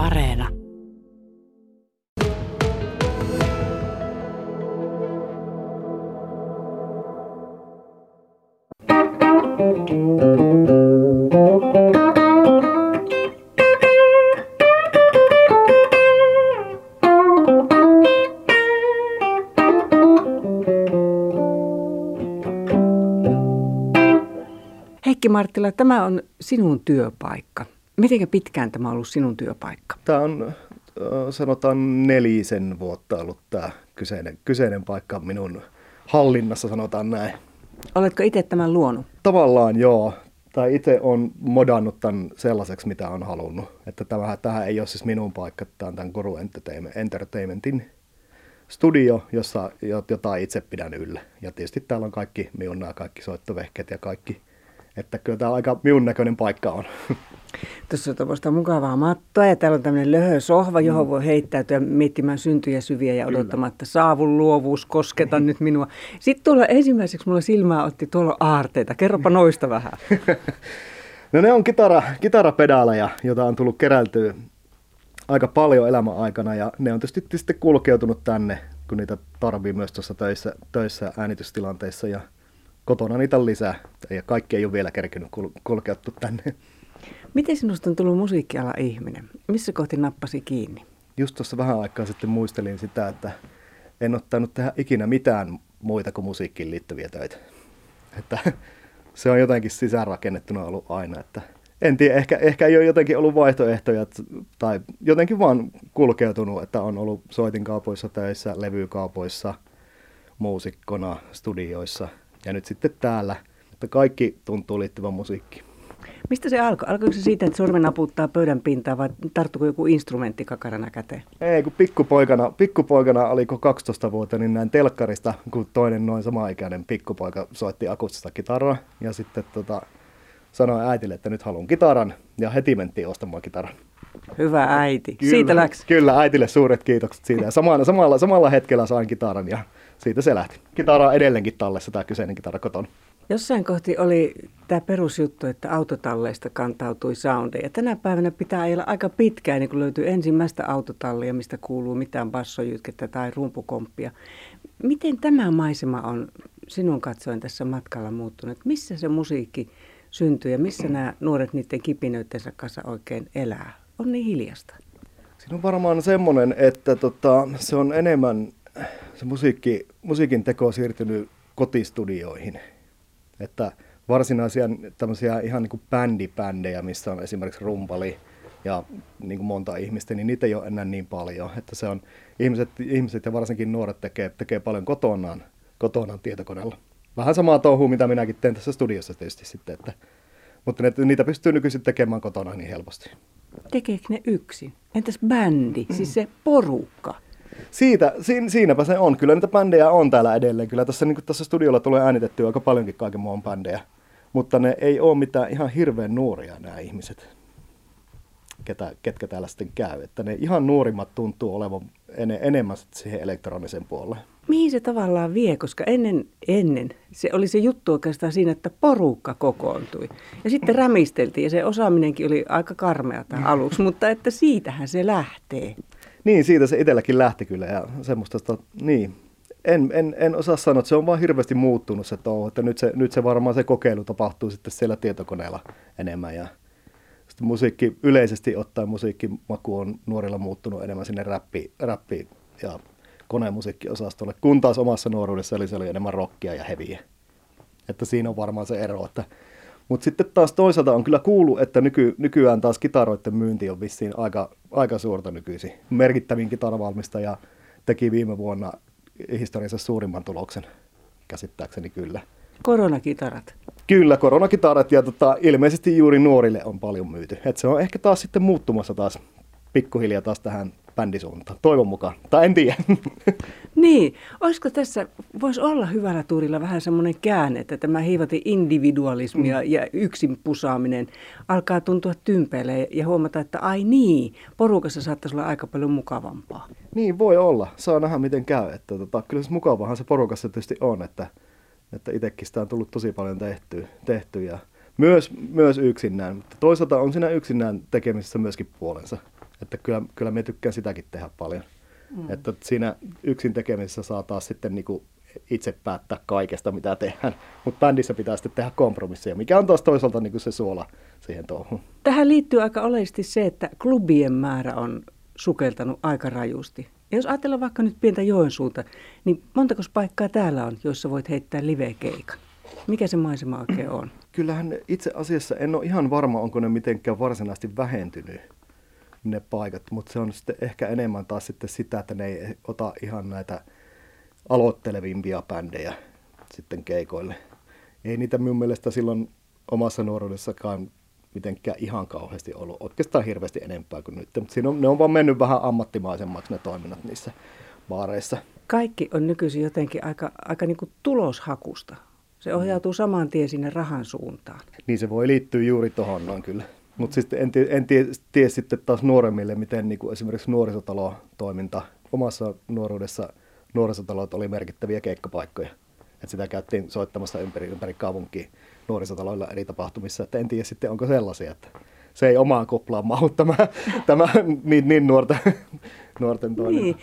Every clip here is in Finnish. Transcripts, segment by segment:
Areena. Heikki Marttila, tämä on sinun työpaikka. Miten pitkään tämä on ollut sinun työpaikka? Tämä on sanotaan nelisen vuotta ollut tämä kyseinen, kyseinen paikka minun hallinnassa, sanotaan näin. Oletko itse tämän luonut? Tavallaan joo. Tai itse on modannut tämän sellaiseksi, mitä on halunnut. Että tämä, tähän ei ole siis minun paikka, tämä on tämän Guru Entertainmentin studio, jossa, jota itse pidän yllä. Ja tietysti täällä on kaikki minun nämä kaikki soittovehkeet ja kaikki. Että kyllä tämä aika minun näköinen paikka on. Tuossa on tuommoista mukavaa mattoa ja täällä on tämmöinen löhö sohva, johon mm. voi heittäytyä miettimään syntyjä syviä ja odottamatta saavun luovuus, kosketa nyt minua. Sitten tuolla ensimmäiseksi mulla silmää otti tuolla aarteita. Kerropa noista vähän. no ne on kitara, kitarapedaaleja, joita on tullut keräiltyä aika paljon elämän aikana ja ne on tietysti sitten kulkeutunut tänne, kun niitä tarvii myös tuossa töissä, töissä äänitystilanteissa ja kotona niitä lisää. Ja kaikki ei ole vielä kerkinyt kul- kulkeuttu tänne. Miten sinusta on tullut musiikkiala ihminen? Missä kohti nappasi kiinni? Just tuossa vähän aikaa sitten muistelin sitä, että en ottanut tehdä ikinä mitään muita kuin musiikkiin liittyviä töitä. Että se on jotenkin sisäänrakennettuna ollut aina, että en tiedä, ehkä, ehkä ei ole jotenkin ollut vaihtoehtoja tai jotenkin vaan kulkeutunut, että on ollut soitinkaupoissa töissä, levykaupoissa, muusikkona, studioissa ja nyt sitten täällä, että kaikki tuntuu liittyvän musiikkiin. Mistä se alkoi? Alkoiko se siitä, että sormen naputtaa pöydän pintaa vai tarttuiko joku instrumentti kakarana käteen? Ei, kun pikkupoikana, pikkupoikana oliko 12 vuotta, niin näin telkkarista, kun toinen noin samaikäinen pikkupoika soitti akustista kitaraa. Ja sitten tota, sanoi äitille, että nyt haluan kitaran. Ja heti mentiin ostamaan kitaran. Hyvä äiti. Kyllä, siitä läks. Kyllä, äitille suuret kiitokset siitä. Ja samalla, samalla, samalla hetkellä sain kitaran ja siitä se lähti. Kitara on edelleenkin tallessa, tämä kyseinen kitara kotona. Jossain kohti oli tämä perusjuttu, että autotalleista kantautui soundeja. Tänä päivänä pitää ajella aika pitkään, niin kun löytyy ensimmäistä autotallia, mistä kuuluu mitään bassojytkettä tai rumpukomppia. Miten tämä maisema on sinun katsoen tässä matkalla muuttunut? Missä se musiikki syntyy ja missä nämä nuoret niiden kipinöittensä kanssa oikein elää? On niin hiljasta. Siinä on varmaan semmoinen, että tota, se on enemmän, se musiikki, musiikin teko siirtynyt kotistudioihin että varsinaisia tämmöisiä ihan niin kuin bändibändejä, missä on esimerkiksi rumpali ja niin kuin monta ihmistä, niin niitä ei ole enää niin paljon. Että se on, ihmiset, ihmiset ja varsinkin nuoret tekee, tekee paljon kotonaan, kotonaan tietokoneella. Vähän samaa touhua, mitä minäkin teen tässä studiossa tietysti sitten, että, mutta ne, niitä pystyy nykyisin tekemään kotona niin helposti. Tekeekö ne yksin? Entäs bändi, siis se porukka? Siitä, siin, siinäpä se on. Kyllä niitä bändejä on täällä edelleen. Kyllä tässä, niin tässä studiolla tulee äänitettyä aika paljonkin kaiken muun bändejä. Mutta ne ei ole mitään ihan hirveän nuoria nämä ihmiset, ketä, ketkä täällä sitten käy. Että ne ihan nuorimmat tuntuu olevan en, enemmän siihen elektronisen puolelle. Mihin se tavallaan vie, koska ennen, ennen se oli se juttu oikeastaan siinä, että porukka kokoontui. Ja sitten rämisteltiin ja se osaaminenkin oli aika karmeata aluksi, mutta että siitähän se lähtee. Niin, siitä se itselläkin lähti kyllä ja semmoista, että niin, en, en, en osaa sanoa, että se on vaan hirveästi muuttunut se touhu, että nyt se, nyt se varmaan se kokeilu tapahtuu sitten siellä tietokoneella enemmän ja sitten musiikki, yleisesti ottaen musiikkimaku on nuorilla muuttunut enemmän sinne räppi, räppi ja konemusiikkiosastolle, kun taas omassa nuoruudessa oli, se oli enemmän rockia ja heviä. Että siinä on varmaan se ero, että mutta sitten taas toisaalta on kyllä kuullut, että nyky, nykyään taas kitaroiden myynti on vissiin aika, aika suurta nykyisin. Merkittävin kitaravalmistaja teki viime vuonna historiansa suurimman tuloksen, käsittääkseni kyllä. Koronakitarat. Kyllä, koronakitarat ja tota, ilmeisesti juuri nuorille on paljon myyty. Et se on ehkä taas sitten muuttumassa taas pikkuhiljaa taas tähän bändisuuntaan. Toivon mukaan. Tai en tiedä. Niin. Olisiko tässä, voisi olla hyvällä tuurilla vähän semmoinen käänne, että tämä hiivati individualismi mm. ja yksin pusaaminen alkaa tuntua tympeille ja huomata, että ai niin, porukassa saattaisi olla aika paljon mukavampaa. Niin, voi olla. Saa nähdä miten käy. Että tota, kyllä se mukavahan se porukassa tietysti on, että, että itsekin sitä on tullut tosi paljon tehtyä, tehty ja Myös, myös yksinään, mutta toisaalta on siinä yksinään tekemisessä myöskin puolensa. Että kyllä, kyllä me tykkään sitäkin tehdä paljon. Mm. Että siinä yksin tekemisessä saa taas sitten niinku itse päättää kaikesta, mitä tehdään. Mutta bändissä pitää sitten tehdä kompromisseja, mikä on taas toisaalta niinku se suola siihen touhuun. Tähän liittyy aika oleellisesti se, että klubien määrä on sukeltanut aika rajusti. Ja jos ajatellaan vaikka nyt pientä Joensuuta, niin montako paikkaa täällä on, joissa voit heittää live-keikan? Mikä se maisema oikein on? Kyllähän itse asiassa en ole ihan varma, onko ne mitenkään varsinaisesti vähentynyt ne paikat, mutta se on sitten ehkä enemmän taas sitten sitä, että ne ei ota ihan näitä aloittelevimpia bändejä sitten keikoille. Ei niitä minun mielestä silloin omassa nuoruudessakaan mitenkään ihan kauheasti ollut, oikeastaan hirveästi enempää kuin nyt. Mutta siinä on, ne on vaan mennyt vähän ammattimaisemmaksi ne toiminnat niissä baareissa. Kaikki on nykyisin jotenkin aika, aika niin kuin tuloshakusta. Se ohjautuu saman tien sinne rahan suuntaan. Niin se voi liittyä juuri tuohon noin kyllä. Mutta siis en, tie, en tie, tie sitten taas nuoremmille, miten niin kuin esimerkiksi nuorisotalotoiminta omassa nuoruudessa nuorisotalot oli merkittäviä keikkapaikkoja. Et sitä käytiin soittamassa ympäri, ympäri kaupunkia nuorisotaloilla eri tapahtumissa. Et en tiedä sitten, onko sellaisia, että se ei omaan kuplaan mahu tämä, tämä niin, niin nuorten, nuorten toiminta. Niin.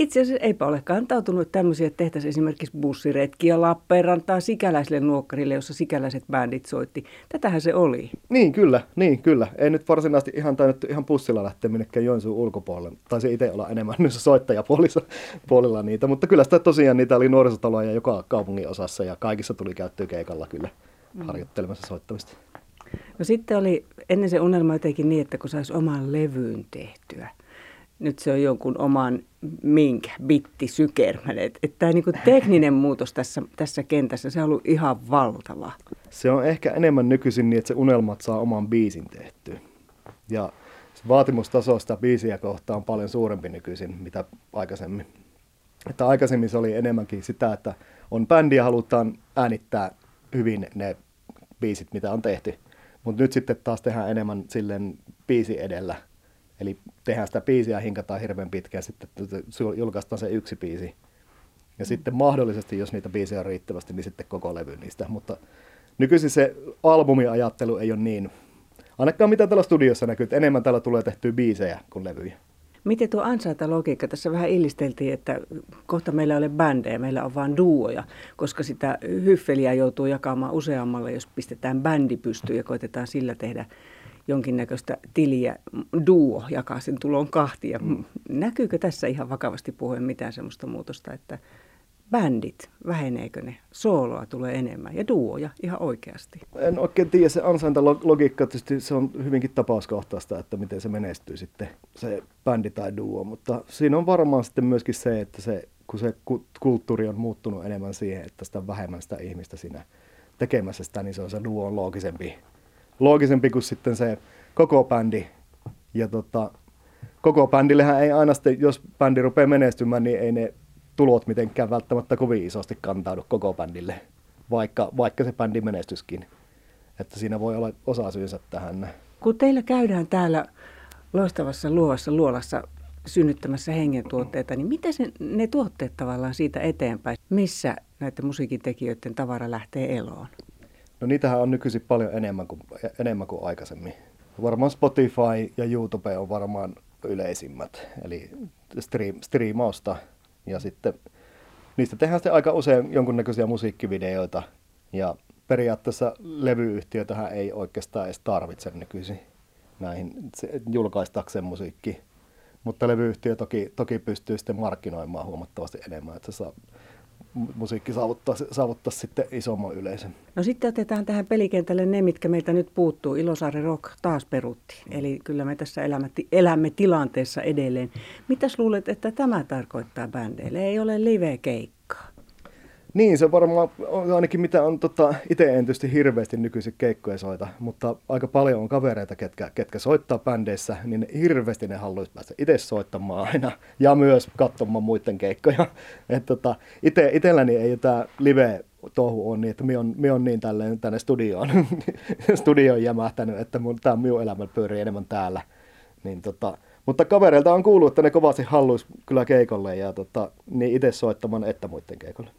Itse asiassa eipä ole kantautunut tämmöisiä, että tehtäisiin esimerkiksi bussiretkiä Lappeenrantaa sikäläisille nuokkarille, jossa sikäläiset bändit soitti. Tätähän se oli. Niin, kyllä, niin, kyllä. Ei nyt varsinaisesti ihan tainnut ihan bussilla lähteä minnekään Joensuun ulkopuolelle. Taisi itse olla enemmän noissa soittajapuolilla niitä, mutta kyllä sitä tosiaan niitä oli nuorisotaloja joka kaupungin osassa ja kaikissa tuli käyttöä keikalla kyllä mm. harjoittelemassa soittamista. No sitten oli ennen se unelma jotenkin niin, että kun saisi oman levyyn tehtyä nyt se on jonkun oman minkä, bitti, sykermän. Että et tämä niinku tekninen muutos tässä, tässä kentässä, se on ollut ihan valtava. Se on ehkä enemmän nykyisin niin, että se unelmat saa oman biisin tehtyä. Ja vaatimustaso sitä biisiä kohtaan on paljon suurempi nykyisin, mitä aikaisemmin. Että aikaisemmin se oli enemmänkin sitä, että on bändi ja halutaan äänittää hyvin ne biisit, mitä on tehty. Mutta nyt sitten taas tehdään enemmän silleen biisi edellä – Eli tehdään sitä biisiä ja hinkataan hirveän pitkään, sitten julkaistaan se yksi biisi. Ja sitten mahdollisesti, jos niitä biisejä on riittävästi, niin sitten koko levy niistä. Mutta nykyisin se albumiajattelu ei ole niin, ainakaan mitä täällä studiossa näkyy, että enemmän täällä tulee tehtyä biisejä kuin levyjä. Miten tuo ansaita logiikka? Tässä vähän illisteltiin, että kohta meillä ei ole bändejä, meillä on vain duoja, koska sitä hyffeliä joutuu jakamaan useammalle, jos pistetään bändi pystyyn ja koitetaan sillä tehdä jonkinnäköistä tiliä, duo jakaa sen tulon kahtia. Mm. Näkyykö tässä ihan vakavasti puhuen mitään sellaista muutosta, että bändit, väheneekö ne, sooloa tulee enemmän ja duoja ihan oikeasti? En oikein tiedä, se ansaintalogiikka tietysti se on hyvinkin tapauskohtaista, että miten se menestyy sitten se bändi tai duo, mutta siinä on varmaan sitten myöskin se, että se, kun se kulttuuri on muuttunut enemmän siihen, että sitä vähemmän sitä ihmistä siinä tekemässä sitä, niin se on se duo on loogisempi loogisempi kuin sitten se koko bändi. Ja tota, koko bändillehän ei aina sitten, jos bändi rupeaa menestymään, niin ei ne tulot mitenkään välttämättä kovin isosti kantaudu koko bändille, vaikka, vaikka se bändi menestyskin. Että siinä voi olla osa syynsä tähän. Kun teillä käydään täällä loistavassa luovassa luolassa synnyttämässä hengentuotteita, niin miten se, ne tuotteet tavallaan siitä eteenpäin? Missä näiden musiikintekijöiden tavara lähtee eloon? No niitähän on nykyisin paljon enemmän kuin, enemmän kuin aikaisemmin. Varmaan Spotify ja YouTube on varmaan yleisimmät, eli stream, striimausta. Ja sitten niistä tehdään sitten aika usein jonkunnäköisiä musiikkivideoita. Ja periaatteessa levyyhtiötähän ei oikeastaan edes tarvitse nykyisin näihin julkaistakseen musiikki. Mutta levyyhtiö toki, toki pystyy sitten markkinoimaan huomattavasti enemmän, että se saa musiikki saavuttaa, saavuttaa sitten isomman yleisön. No sitten otetaan tähän pelikentälle ne, mitkä meiltä nyt puuttuu. Ilosaari Rock taas perutti. Eli kyllä me tässä elämme, elämme tilanteessa edelleen. Mitäs luulet, että tämä tarkoittaa bändeille? Ei ole live-keikkaa. Niin, se varmaan on ainakin mitä on tota, itse en tietysti hirveästi nykyisin keikkoja soita, mutta aika paljon on kavereita, ketkä, ketkä soittaa bändeissä, niin hirveästi ne haluaisi päästä itse soittamaan aina ja myös katsomaan muiden keikkoja. Et, tota, ite, itelläni ei tämä live touhu on niin, että minä on, on niin tälleen tänne studioon, studioon jämähtänyt, että tämä minun elämä pyörii enemmän täällä. Niin, tota, mutta kavereilta on kuullut, että ne kovasti haluaisi kyllä keikolle ja tota, niin itse soittamaan että muiden keikolle.